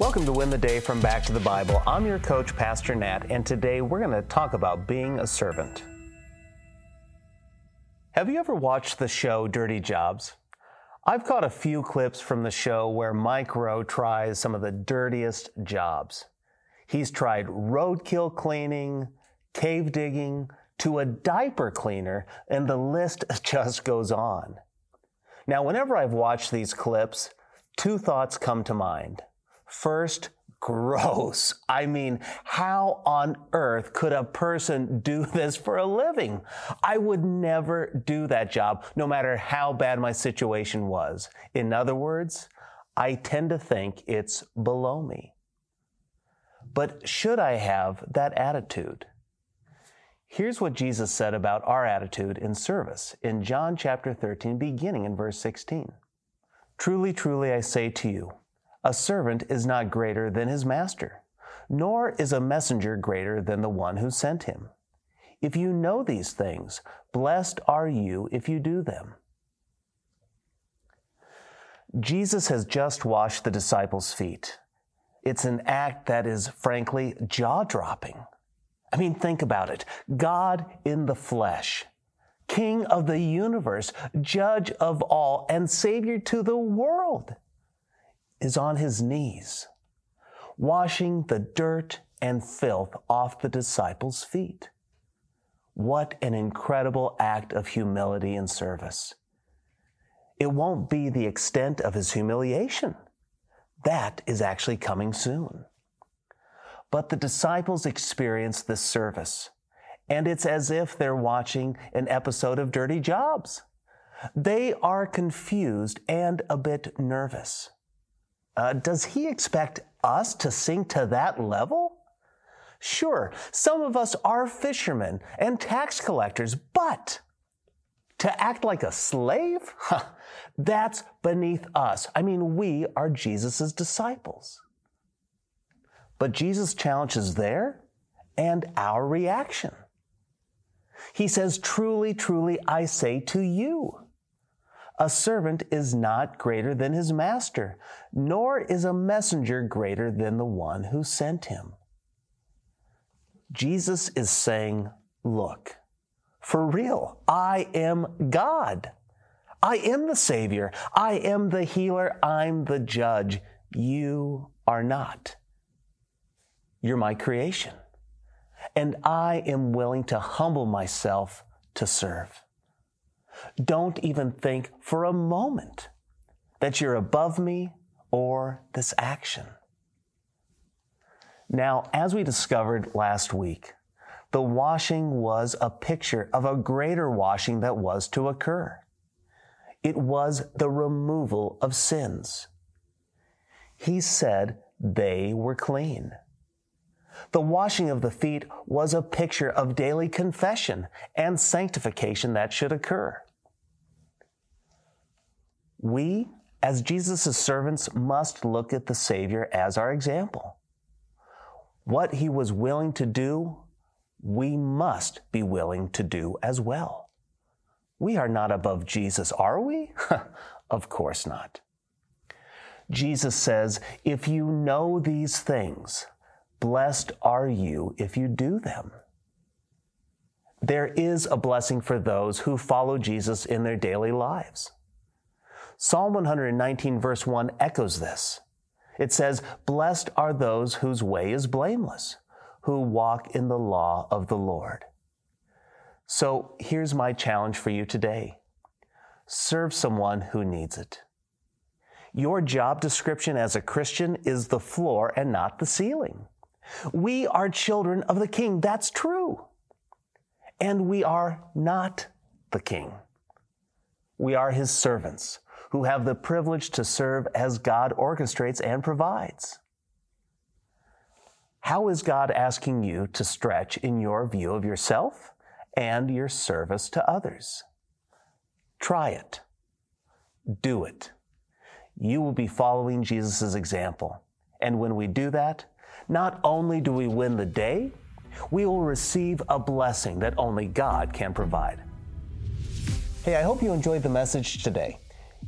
Welcome to Win the Day from Back to the Bible. I'm your coach, Pastor Nat, and today we're going to talk about being a servant. Have you ever watched the show Dirty Jobs? I've caught a few clips from the show where Mike Rowe tries some of the dirtiest jobs. He's tried roadkill cleaning, cave digging, to a diaper cleaner, and the list just goes on. Now, whenever I've watched these clips, two thoughts come to mind. First, gross. I mean, how on earth could a person do this for a living? I would never do that job, no matter how bad my situation was. In other words, I tend to think it's below me. But should I have that attitude? Here's what Jesus said about our attitude in service in John chapter 13, beginning in verse 16. Truly, truly, I say to you, a servant is not greater than his master, nor is a messenger greater than the one who sent him. If you know these things, blessed are you if you do them. Jesus has just washed the disciples' feet. It's an act that is frankly jaw dropping. I mean, think about it. God in the flesh, King of the universe, Judge of all, and Savior to the world is on his knees, washing the dirt and filth off the disciples' feet. What an incredible act of humility and service. It won't be the extent of his humiliation. That is actually coming soon. But the disciples experience this service, and it's as if they're watching an episode of Dirty Jobs. They are confused and a bit nervous. Uh, does he expect us to sink to that level? Sure, some of us are fishermen and tax collectors, but to act like a slave? Huh, that's beneath us. I mean, we are Jesus' disciples. But Jesus challenges their and our reaction. He says, Truly, truly, I say to you. A servant is not greater than his master, nor is a messenger greater than the one who sent him. Jesus is saying, Look, for real, I am God. I am the Savior. I am the healer. I'm the judge. You are not. You're my creation. And I am willing to humble myself to serve. Don't even think for a moment that you're above me or this action. Now, as we discovered last week, the washing was a picture of a greater washing that was to occur. It was the removal of sins. He said they were clean. The washing of the feet was a picture of daily confession and sanctification that should occur. We, as Jesus' servants, must look at the Savior as our example. What he was willing to do, we must be willing to do as well. We are not above Jesus, are we? of course not. Jesus says, If you know these things, blessed are you if you do them. There is a blessing for those who follow Jesus in their daily lives. Psalm 119, verse 1 echoes this. It says, Blessed are those whose way is blameless, who walk in the law of the Lord. So here's my challenge for you today serve someone who needs it. Your job description as a Christian is the floor and not the ceiling. We are children of the King. That's true. And we are not the King. We are his servants who have the privilege to serve as God orchestrates and provides. How is God asking you to stretch in your view of yourself and your service to others? Try it. Do it. You will be following Jesus' example. And when we do that, not only do we win the day, we will receive a blessing that only God can provide. Hey, I hope you enjoyed the message today.